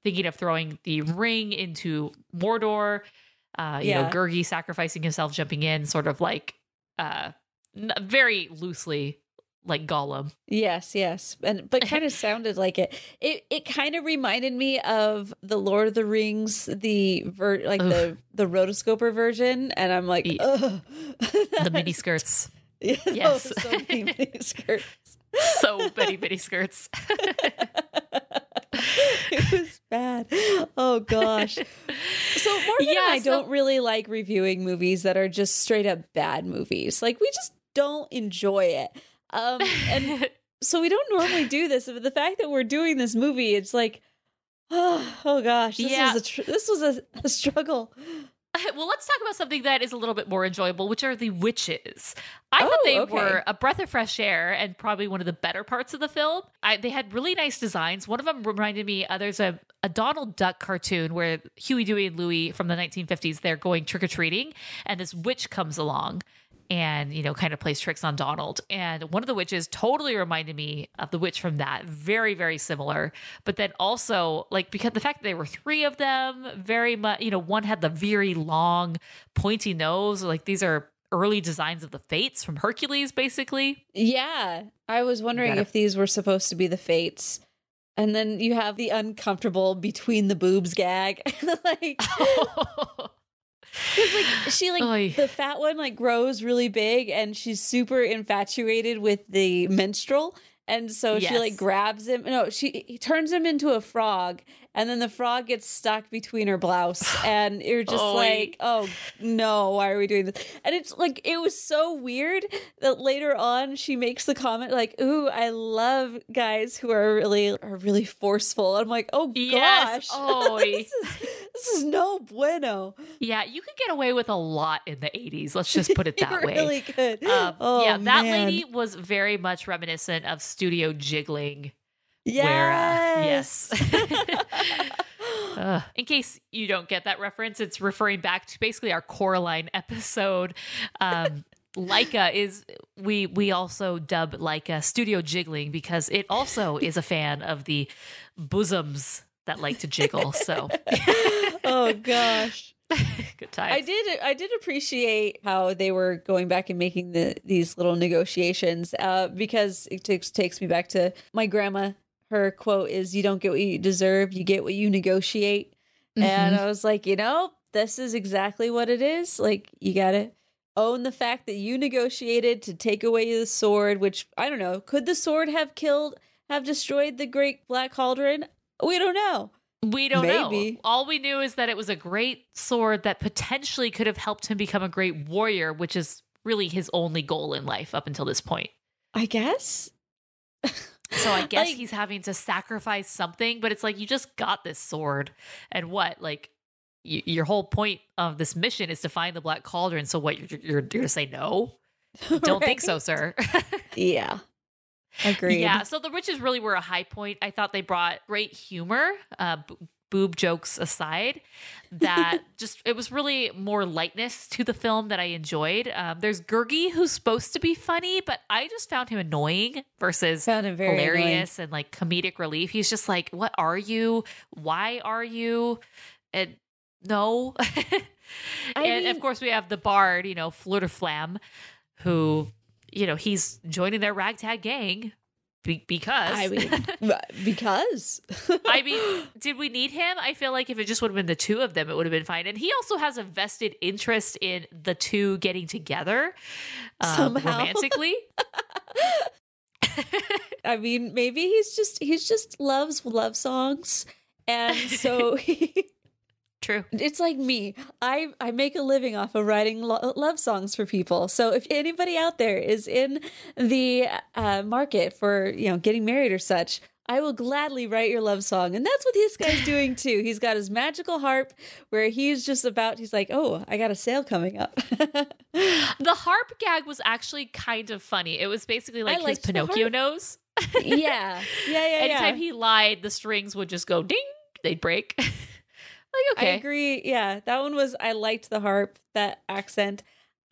thinking of throwing the ring into Mordor. Uh, you know, Yeah. Gurgi sacrificing himself, jumping in, sort of like uh, very loosely like Gollum. Yes, yes, and but (laughs) kind of sounded like it. It it kind of reminded me of the Lord of the Rings, the ver- like Oof. the the rotoscoper version, and I'm like, ugh. The (laughs) mini skirts. (laughs) Yeah, Yes. so many mini skirts. so many mini skirts. it was bad. Oh gosh. So Morgan Yeah, I so- don't really like reviewing movies that are just straight up bad movies. Like we just don't enjoy it. Um and (laughs) so we don't normally do this, but the fact that we're doing this movie, it's like oh, (sighs) oh gosh, this Yeah. was a tr- this was a, a struggle. (laughs) well, let's talk about something that is a little bit more enjoyable, which are the witches. I thought Oh, they okay. were a breath of fresh air and probably one of the better parts of the film. I, they had really nice designs. One of them reminded me, uh, there's a, a Donald Duck cartoon where Huey, Dewey, and Louie from the 1950s, they're going trick or treating, and this witch comes along and you know kind of plays tricks on Donald. And one of the witches totally reminded me of the witch from that. Very very similar. But then also like because the fact that there were three of them, very much you know one had the very long pointy nose. Like these are early designs of the Fates from Hercules, basically. Yeah. I was wondering gotta- if these were supposed to be the fates. And then you have the uncomfortable between the boobs gag. (laughs) like (laughs) Because like she like Oy. the fat one like grows really big and she's super infatuated with the minstrel and so she like grabs him no she he turns him into a frog and then the frog gets stuck between her blouse. (sighs) And you're just like oh no why are we doing this? And it's like it was so weird that later on she makes the comment like ooh I love guys who are really are really forceful. I'm like oh Yes. gosh. (laughs) This is this is no bueno yeah, you could get away with a lot in the 80s. Let's just put it (laughs) that way. really good. Um, oh, yeah, that man. lady was very much reminiscent of studio jiggling. Yes. Where, uh, yes. (laughs) Ugh. in case you don't get that reference, it's referring back to basically our Coraline episode. Um, (laughs) Laika is we we also dub Laika studio jiggling because it also is a fan of the bosoms that like to jiggle. So (laughs) oh gosh. (laughs) good times. I did I did appreciate how they were going back and making the these little negotiations uh because it takes takes me back to my grandma her quote is you don't get what you deserve you get what you negotiate and I was like you know this is exactly what it is like you got to own the fact that you negotiated to take away the sword which I don't know could the sword have killed have destroyed the great black cauldron we don't know We don't Maybe. know. All we knew is that it was a great sword that potentially could have helped him become a great warrior, which is really his only goal in life up until this point. I guess (laughs) So I guess Like- he's having to sacrifice something, but it's like you just got this sword, and what? Like y- your whole point of this mission is to find the black cauldron. So what? You're you're, you're gonna say no? (laughs) Don't think so, sir. (laughs) Yeah. Agreed. Yeah, so the riches really were a high point. I thought they brought great humor, uh, b- boob jokes aside. That (laughs) just it was really more lightness to the film that I enjoyed. Um, there's Gurgi who's supposed to be funny, but I just found him annoying versus Found it very hilarious and like comedic relief. He's just like, "What are you? Why are you?" And no. (laughs) and of course, we have the bard, you know, Fflewddur Fflam, who, you know, he's joining their ragtag gang be- because. I mean, (laughs) because I mean, did we need him? I feel like if it just would have been the two of them, it would have been fine. And he also has a vested interest in the two getting together um, Somehow. romantically. (laughs) (laughs) I mean, maybe he's just he's just loves love songs, and so he, True. it's like me. I I make a living off of writing lo- love songs for people. So if anybody out there is in the uh, market for you know getting married or such. I will gladly write your love song. And that's what this guy's doing (laughs) too. He's got his magical harp where he's just about, he's like, oh, I got a sale coming up. (laughs) The harp gag was actually kind of funny. It was basically like his Pinocchio nose. yeah. Yeah. Yeah. (laughs) Anytime yeah. he lied, the strings would just go ding, they'd break. Like, I agree. Yeah, that one was. I liked the harp, that accent.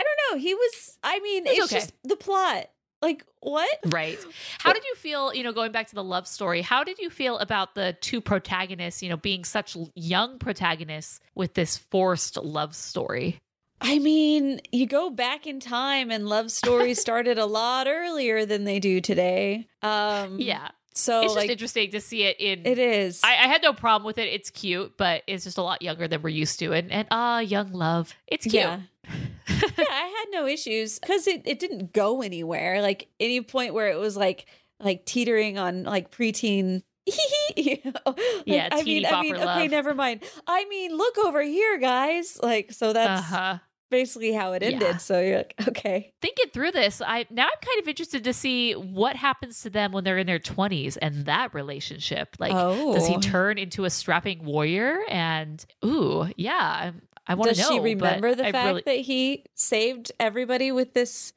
I don't know. He was. I mean, It's it's, okay. just the plot. Like what? Right. How did you feel, you know, going back to the love story, how did you feel about the two protagonists, you know, being such young protagonists with this forced love story? I mean, you go back in time and love stories started a lot earlier than they do today. Um Yeah. So it's just like interesting to see it in it is. I, I had no problem with it. It's cute, but it's just a lot younger than we're used to. And and ah, young love. It's cute. Yeah. (laughs) yeah, I had no issues because it, it didn't go anywhere. Like any point where it was like like teetering on like preteen. (laughs) you know? Like, Yeah, I mean, I mean, okay, love. never mind. I mean, look over here, guys. Like, so that's uh-huh. Basically how it ended. Yeah. So you're like, okay, Thinking through this, I now I'm kind of interested to see what happens to them when they're in their 20s and that relationship. Like, does he Oh. turn into a strapping warrior? And ooh, yeah, I'm, I want to know. does she remember the I fact really- that he saved everybody with this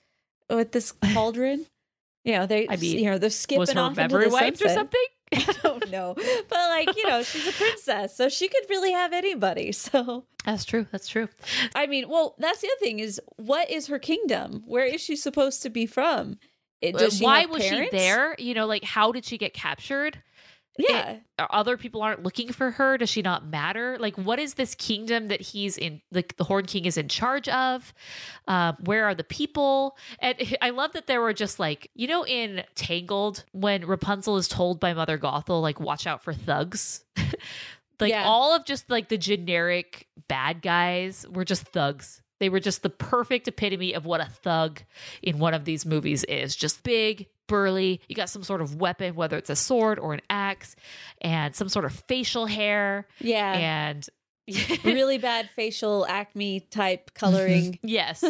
with this (laughs) cauldron? You know, they, I mean, you know, they're skipping was her off memory the wiped or something? (laughs) I don't know. But like, you know, she's a princess, so she could really have anybody. (laughs) So That's true. That's true. I mean, well, that's the other thing is what is her kingdom? Where is she supposed to be from? It, uh, she Why was parents? she there? You know, like how did she get captured? Yeah. Are other people aren't looking for her. Does she not matter? Like what is this kingdom that he's in like the horn king is in charge of? Um, where are the people? And i love that there were just like you know in tangled when rapunzel is told by mother gothel like watch out for thugs. (laughs) Like Yeah. all of just like the generic bad guys were just thugs they were just the perfect epitome of what a thug in one of these movies is just big burly you got some sort of weapon whether it's a sword or an axe and some sort of facial hair Yeah. and (laughs) really bad facial acme type coloring. (laughs) yes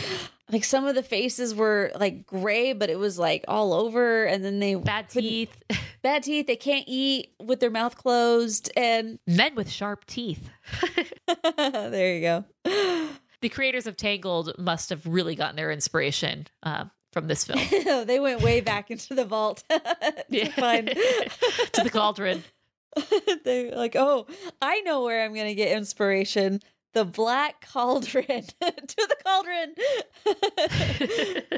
(laughs) like some of the faces were like gray, but it was like all over. And then they bad teeth bad teeth. They can't eat with their mouth closed. And men with sharp teeth there you go. The creators of tangled must have really gotten their inspiration uh, from this film (laughs) they went way back into the vault (laughs) to find (laughs) to the cauldron They're like, oh, I know where I'm gonna get inspiration. The black cauldron to the cauldron.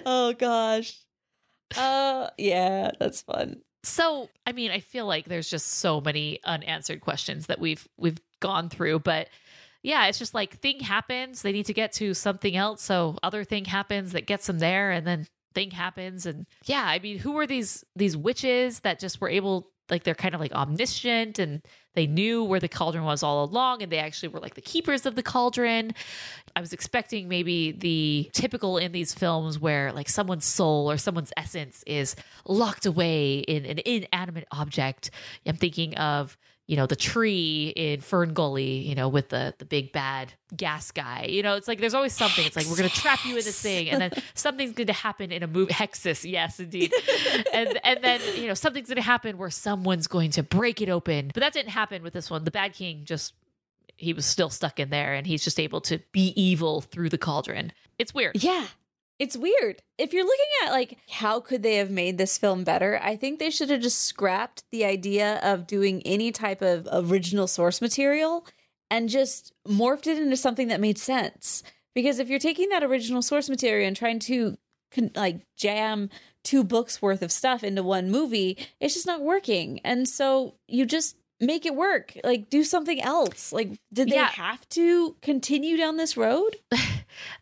oh gosh. Uh yeah, that's fun. So, I mean, I feel like there's just so many unanswered questions that we've we've gone through, but yeah, it's just like thing happens, they need to get to something else, so other thing happens that gets them there and then thing happens and yeah, I mean, who were these these witches that just were able like they're kind of like omniscient and they knew where the cauldron was all along and they actually were like the keepers of the cauldron. I was expecting maybe the typical in these films where like someone's soul or someone's essence is locked away in an inanimate object. I'm thinking of, you know, the tree in Fern Gully, you know, with the the big bad gas guy. You know, it's like there's always something. It's like we're gonna trap you in this thing, and then (laughs) something's going to happen in a movie. Hexxus, yes, indeed. and and then you know something's going to happen where someone's going to break it open. But that didn't happen with this one. The Bad King just he was still stuck in there, and he's just able to be evil through the cauldron. It's weird. Yeah. It's weird. If you're looking at like how could they have made this film better, I think they should have just scrapped the idea of doing any type of original source material and just morphed it into something that made sense. Because if you're taking that original source material and trying to like jam two books worth of stuff into one movie, it's just not working. And so you just make it work. Like do something else. Like did they Yeah. have to continue down this road? (laughs)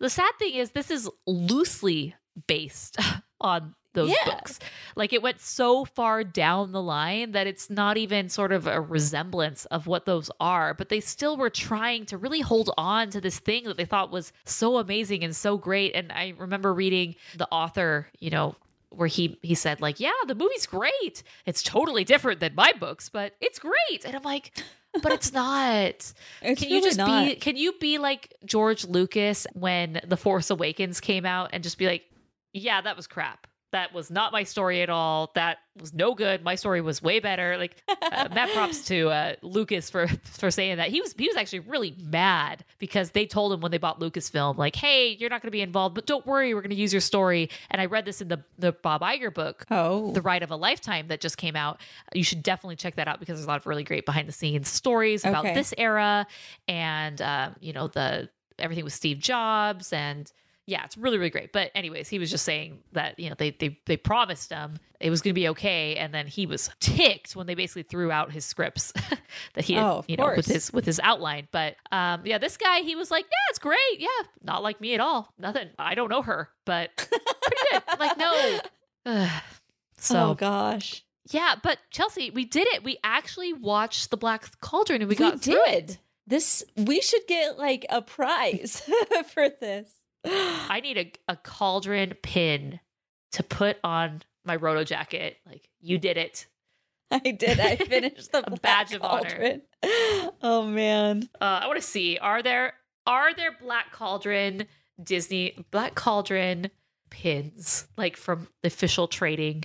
The sad thing is, this is loosely based (laughs) on those Yeah. books. Like it went so far down the line that it's not even sort of a resemblance of what those are, but they still were trying to really hold on to this thing that they thought was so amazing and so great. And I remember reading the author, you know, where he he said like, "Yeah, the movie's great. It's totally different than my books, but it's great." And I'm like, "But it's not." (laughs) It's can you really just not. be can you be like George Lucas when The Force Awakens came out and just be like, yeah, that was crap. That was not my story at all. That was no good. My story was way better. Like (laughs) uh, mad props to uh, Lucas for (laughs) for saying that. He was he was actually really mad because they told him when they bought Lucasfilm, like, "Hey, you're not going to be involved, but don't worry, we're going to use your story." And I read this in the the Bob Iger book, Oh. the Ride of a Lifetime that just came out. You should definitely check that out because there's a lot of really great behind the scenes stories about Okay. this era and um, you know the everything with Steve Jobs and Yeah, it's really really great. But anyways, he was just saying that you know they they they promised him it was going to be okay, and then he was ticked when they basically threw out his scripts (laughs) that he had, Oh, you know with his with his outline. But um, yeah, this guy he was like, yeah, it's great. Yeah, not like me at all. Nothing. I don't know her, but pretty good. Like no. (sighs) so oh gosh, yeah, but Chelsea, we did it. We actually watched the Black Cauldron, and we, we, got through it. this. We should get like a prize (laughs) for this. (gasps) I need a, a cauldron pin to put on my roto jacket. Like you did it. I did. I (laughs) finished the badge of honor. (gasps) Oh man. Uh, I want to see are there are there Black Cauldron Disney Black Cauldron pins like from the official trading?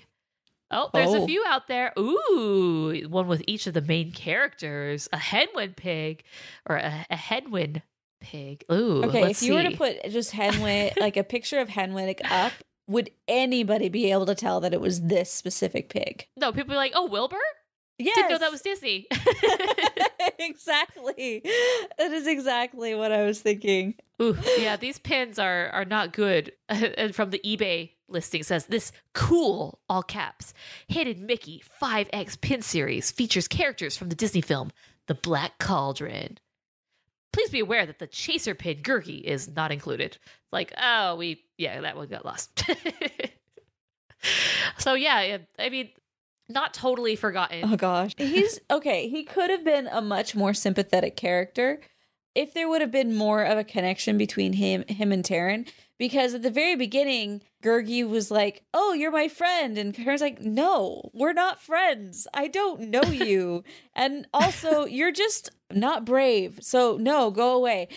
Oh, there's Oh. a few out there. Ooh, one with each of the main characters. A Hen Wen pig or a, a Hen Wen pig. Ooh, Okay, let's if you were to put just Henwick, (laughs) like a picture of Henwick up, would anybody be able to tell that it was this specific pig? no, people be like, "Oh, Wilbur." Yes. Didn't know that was Disney. (laughs) (laughs) exactly. That is exactly what I was thinking. Ooh, yeah, these pins are are not good. and from the eBay listing says this cool all caps hidden Mickey 5X pin series features characters from the Disney film The Black Cauldron. Please be aware that the chaser pin Gurgi is not included. It's like, oh, we yeah, that one got lost. (laughs) so yeah, I mean, not totally forgotten. Oh gosh. He's (laughs) okay, he could have been a much more sympathetic character if there would have been more of a connection between him him and Taran because at the very beginning Gurgi was like, "Oh, you're my friend." And Karen's like, "No, we're not friends. I don't know you." (laughs) and also, you're just not brave. So, no, go away.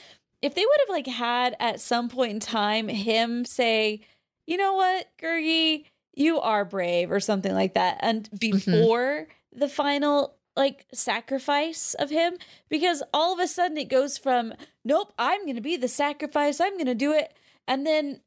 If they would have like had at some point in time him say, "You know what, Gurgi, you are brave," or something like that, and mm-hmm. before the final like sacrifice of him because all of a sudden it goes from nope i'm gonna be the sacrifice i'm gonna do it and then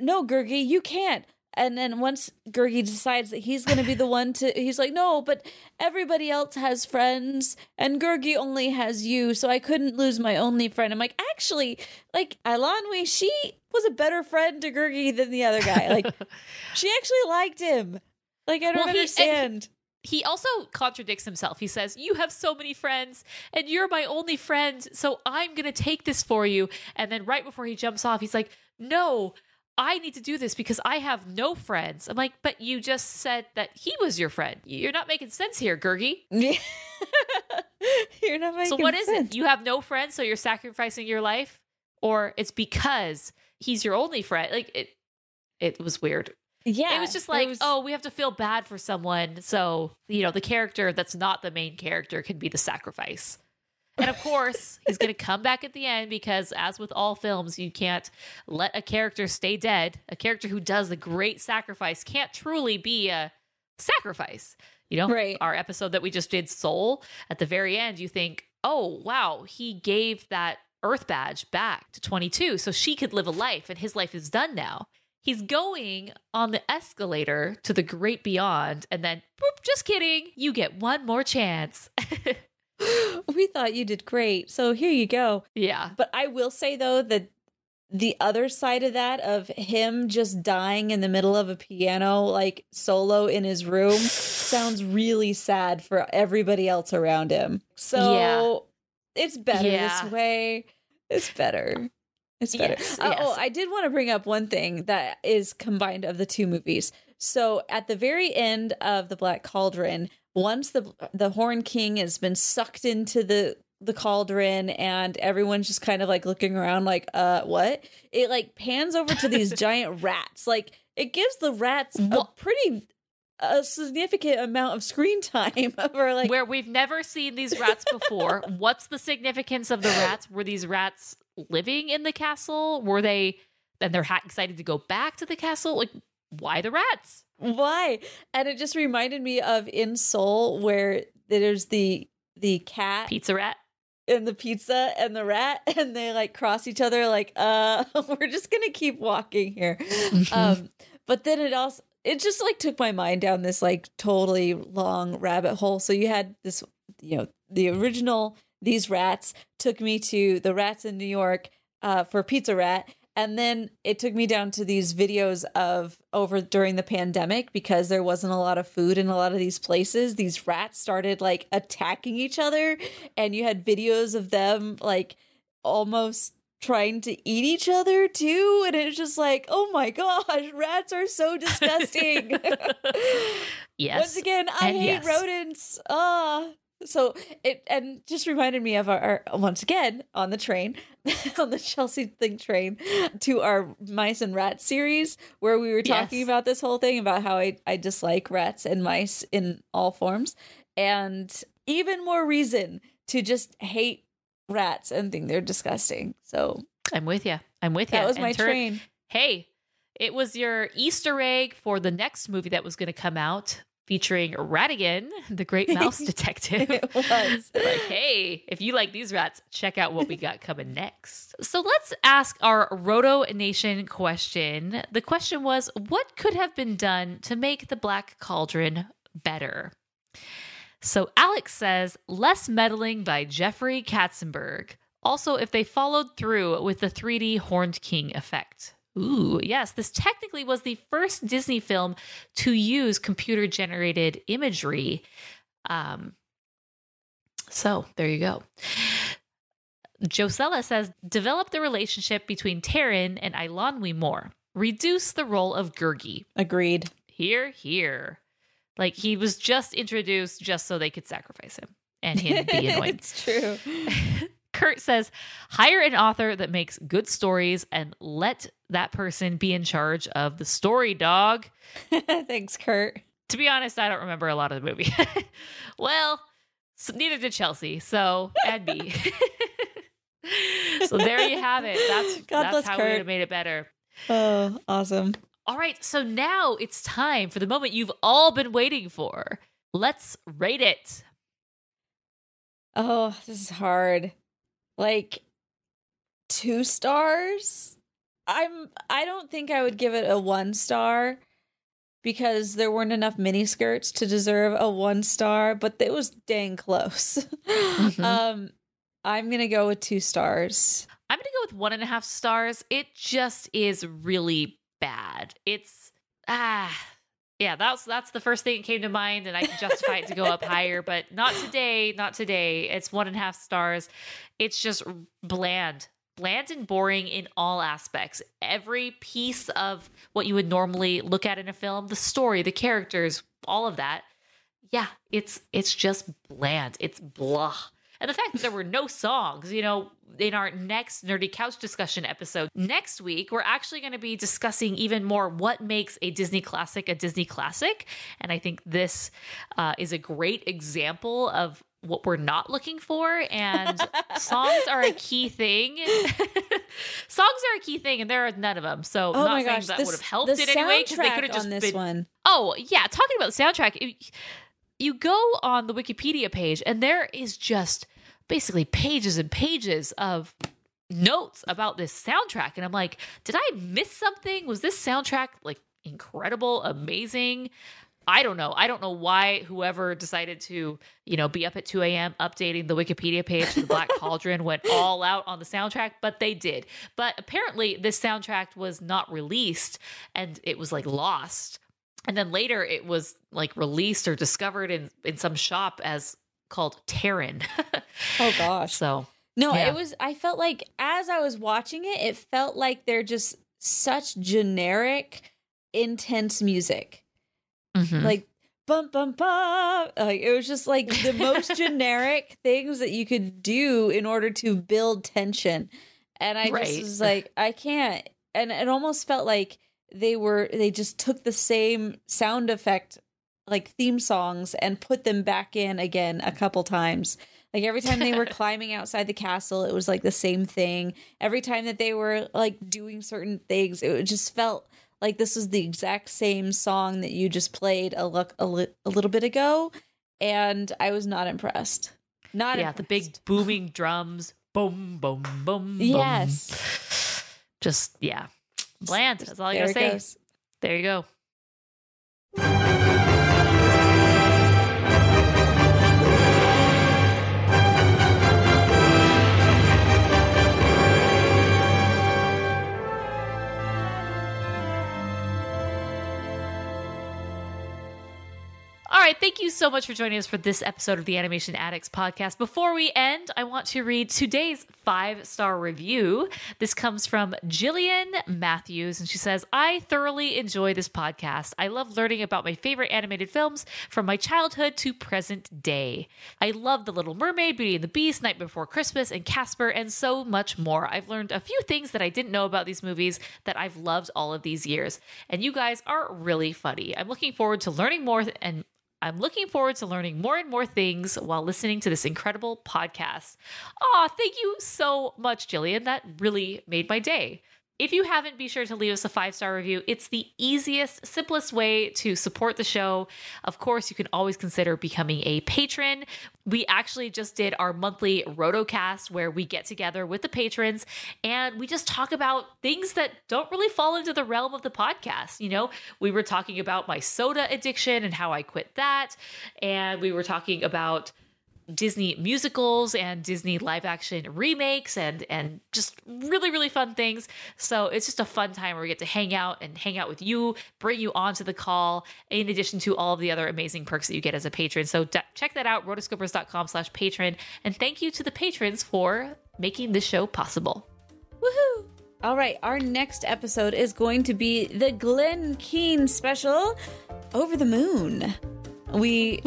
no gurgi you can't and then once Gurgi decides that he's gonna be the one to he's like no but everybody else has friends and Gurgi only has you so i couldn't lose my only friend i'm like actually like Eilonwy, she was a better friend to Gurgi than the other guy like (laughs) she actually liked him like i don't Well, he- he- understand he also contradicts himself. He says, You have so many friends, and you're my only friend, so I'm going to take this for you. And then right before he jumps off, he's like, No, I need to do this because I have no friends. I'm like, But you just said that he was your friend. You're not making sense here, Gurgi. Yeah. (laughs) You're not making So what is sense. it? You have no friends, so you're sacrificing your life? Or it's because he's your only friend? Like, it, it was weird. Yeah. it was just like, was- oh, we have to feel bad for someone. So, you know, the character that's not the main character can be the sacrifice. And of course, he's going to come back at the end because, as with all films, you can't let a character stay dead. A character who does the great sacrifice can't truly be a sacrifice. You know, Right. our episode that we just did, Soul, at the very end, you think, oh, wow, he gave that Earth badge back to 22 so she could live a life, and his life is done now. He's going on the escalator to the great beyond, and then, boop, just kidding, you get one more chance. (laughs) (laughs) we thought you did great. So here you go. yeah. But I will say though that the other side of that of him just dying in the middle of a piano like solo in his room sounds really sad for everybody else around him. So it's better Yeah. this way. It's better. It's better. Yes, Uh, Oh. I did want to bring up one thing that is combined of the two movies. So at the very end of the Black Cauldron, once the the Horn King has been sucked into the the cauldron and everyone's just kind of like looking around like uh what it like pans over to these (laughs) giant rats like it gives the rats a pretty a significant amount of screen time (laughs) over like Where we've never seen these rats before. (laughs) What's the significance of the rats? Were these rats living in the castle? Were they, and they're ha- excited to go back to the castle? Like, why the rats? Why? And it just reminded me of in Soul where there's the the cat Pizza rat? and the pizza and the rat (laughs) and they like cross each other like uh (laughs) we're just gonna keep walking here um but then it also it just like took my mind down this like totally long rabbit hole so you had this you know the original these rats took me to the rats in new york uh for pizza rat And then it took me down to these videos of over during the pandemic because there wasn't a lot of food in a lot of these places. These rats started like attacking each other, and you had videos of them like almost trying to eat each other too. And it's just like, oh my gosh, rats are so disgusting. (laughs) yes. Once again, I And hate yes. rodents. Ah. So it and just reminded me of our, our once again on the train (laughs) on the Chelsea thing train to our mice and rats series where we were talking Yes. about this whole thing about how I, I dislike rats and mice in all forms and even more reason to just hate rats and think they're disgusting. So I'm with you. I'm with you. that was my And Turk, train. Hey, it was your Easter egg for the next movie that was going to come out featuring Ratigan, the great mouse (laughs) detective. It was. like, hey, if you like these rats, check out what we got coming next. So let's ask our Roto Nation question. The question was what could have been done to make the Black Cauldron better? So Alex says less meddling by Jeffrey Katzenberg. Also, if they followed through with the 3D Horned King effect. Ooh, yes, this technically was the first Disney film to use computer generated imagery. Um, so there you go. Josella says develop the relationship between Taran and Eilonwy more. Reduce the role of Gurgi. Agreed. Here, here. Like he was just introduced just so they could sacrifice him and him be (laughs) annoyed. it's true. (laughs) Kurt says, hire an author that makes good stories and let that person be in charge of the story, dog. (laughs) Thanks, Kurt. To be honest, I don't remember a lot of the movie. (laughs) well, so neither did Chelsea. So, and me. (laughs) so there you have it. That's, God that's how we would have made it better. Oh, awesome. All right. So now it's time for the moment you've all been waiting for. Let's rate it. Oh, this is hard. Like two stars? I'm I don't think I would give it a one star because there weren't enough mini skirts to deserve a one star, but it was dang close. (laughs) Um I'm gonna go with two stars. I'm going to go with one and a half stars. It just is really bad. It's ah yeah, that's that's the first thing that came to mind, and I can justify it to go up higher, but not today, not today. It's one and a half stars. It's just bland, bland and boring in all aspects. Every piece of what you would normally look at in a film, the story, the characters, all of that. Yeah, it's it's just bland. It's blah. And the fact that there were no songs, you know, in our next Nerdy Couch discussion episode next week, we're actually going to be discussing even more what makes a Disney classic a Disney classic. And I think this uh, is a great example of what we're not looking for. And (laughs) songs are a key thing. (laughs) songs are a key thing, and there are none of them. So, Oh not my saying gosh, that would have helped it anyway because they could have just on this been one. Oh, yeah. Talking about the soundtrack, it- you go on the Wikipedia page, and there is just basically pages and pages of notes about this soundtrack. And I'm like, did I miss something? Was this soundtrack like incredible, amazing? I don't know. I don't know why whoever decided to, you know, be up at 2 a.m. updating the Wikipedia page for the Black (laughs) Cauldron went all out on the soundtrack, but they did. But apparently, this soundtrack was not released and it was like lost. And then later it was like released or discovered in, in some shop as called Terran. (laughs) Oh gosh. so, No, Yeah. it was I felt like as I was watching it, it felt like they're just such generic, intense music. mhm. Like bum bum bum. Like it was just like the most (laughs) generic things that you could do in order to build tension. And I Right. just was like, I can't. And it almost felt like they were they just took the same sound effect like theme songs and put them back in again a couple times. Like every time they were (laughs) climbing outside the castle, it was like the same thing. Every time that they were like doing certain things, it just felt like this was the exact same song that you just played a look a, li- a little bit ago, and I was not impressed. Not yeah, the big booming drums. Boom, boom, boom. boom. Yes. Just, yeah. Bland. That's all I gotta say. goes. There you go. Thank you so much for joining us for this episode of the Animation Addicts podcast. Before we end, I want to read today's five star review. This comes from Jillian Matthews, and she says, I thoroughly enjoy this podcast. I love learning about my favorite animated films from my childhood to present day. I love The Little Mermaid, Beauty and the Beast, Night Before Christmas, and Casper, and so much more. I've learned a few things that I didn't know about these movies that I've loved all of these years. And you guys are really funny. I'm looking forward to learning more and I'm looking forward to learning more and more things while listening to this incredible podcast. Aw, thank you so much, Jillian. That really made my day. If you haven't, be sure to leave us a five star review. It's the easiest, simplest way to support the show. Of course, you can always consider becoming a patron. We actually just did our monthly Rotocast where we get together with the patrons and we just talk about things that don't really fall into the realm of the podcast. You know, we were talking about my soda addiction and how I quit that. And we were talking about Disney musicals and Disney live action remakes and and just really really fun things. So it's just a fun time where we get to hang out and hang out with you, bring you onto the call in addition to all of the other amazing perks that you get as a patron. So d- check that out rotoscopers.com/patron and thank you to the patrons for making this show possible. Woohoo! All right, our next episode is going to be the Glen Keane special, Over the Moon. We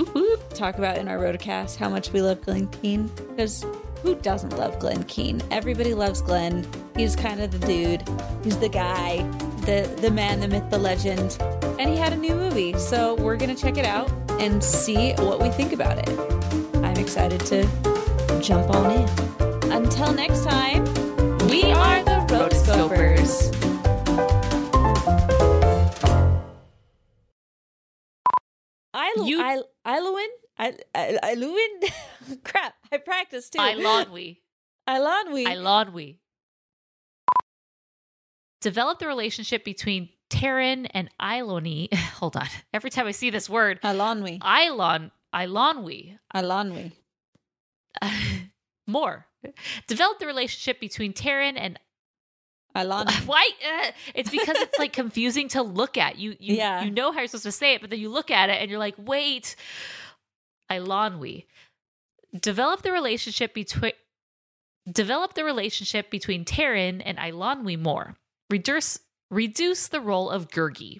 talk about in our Rotocast how much we love Glen Keane because who doesn't love Glen Keane? Everybody loves Glen. He's kind of the dude. He's the guy, the the man, the myth, the legend. And he had a new movie, so we're gonna check it out and see what we think about it. I'm excited to jump on in. Until next time, You- I Iluin I I Iluin (laughs) crap I practiced too. Ilonwi. Ilanwi. Ilonwi. Develop the relationship between Terran and Iloni. (laughs) Hold on. Every time I see this word, Ilanwi. Ilon, Ilonwi. Ilanwi. (laughs) More. Develop the relationship between Terran and Ilanwi. (laughs) why? Uh, it's because it's like confusing to look at. You you Yeah. you know how you're supposed to say it, but then you look at it and you're like, wait, Ilonwi. Develop the relationship between develop the relationship between Terran and Ilonwi more. Reduce reduce the role of Gurgi.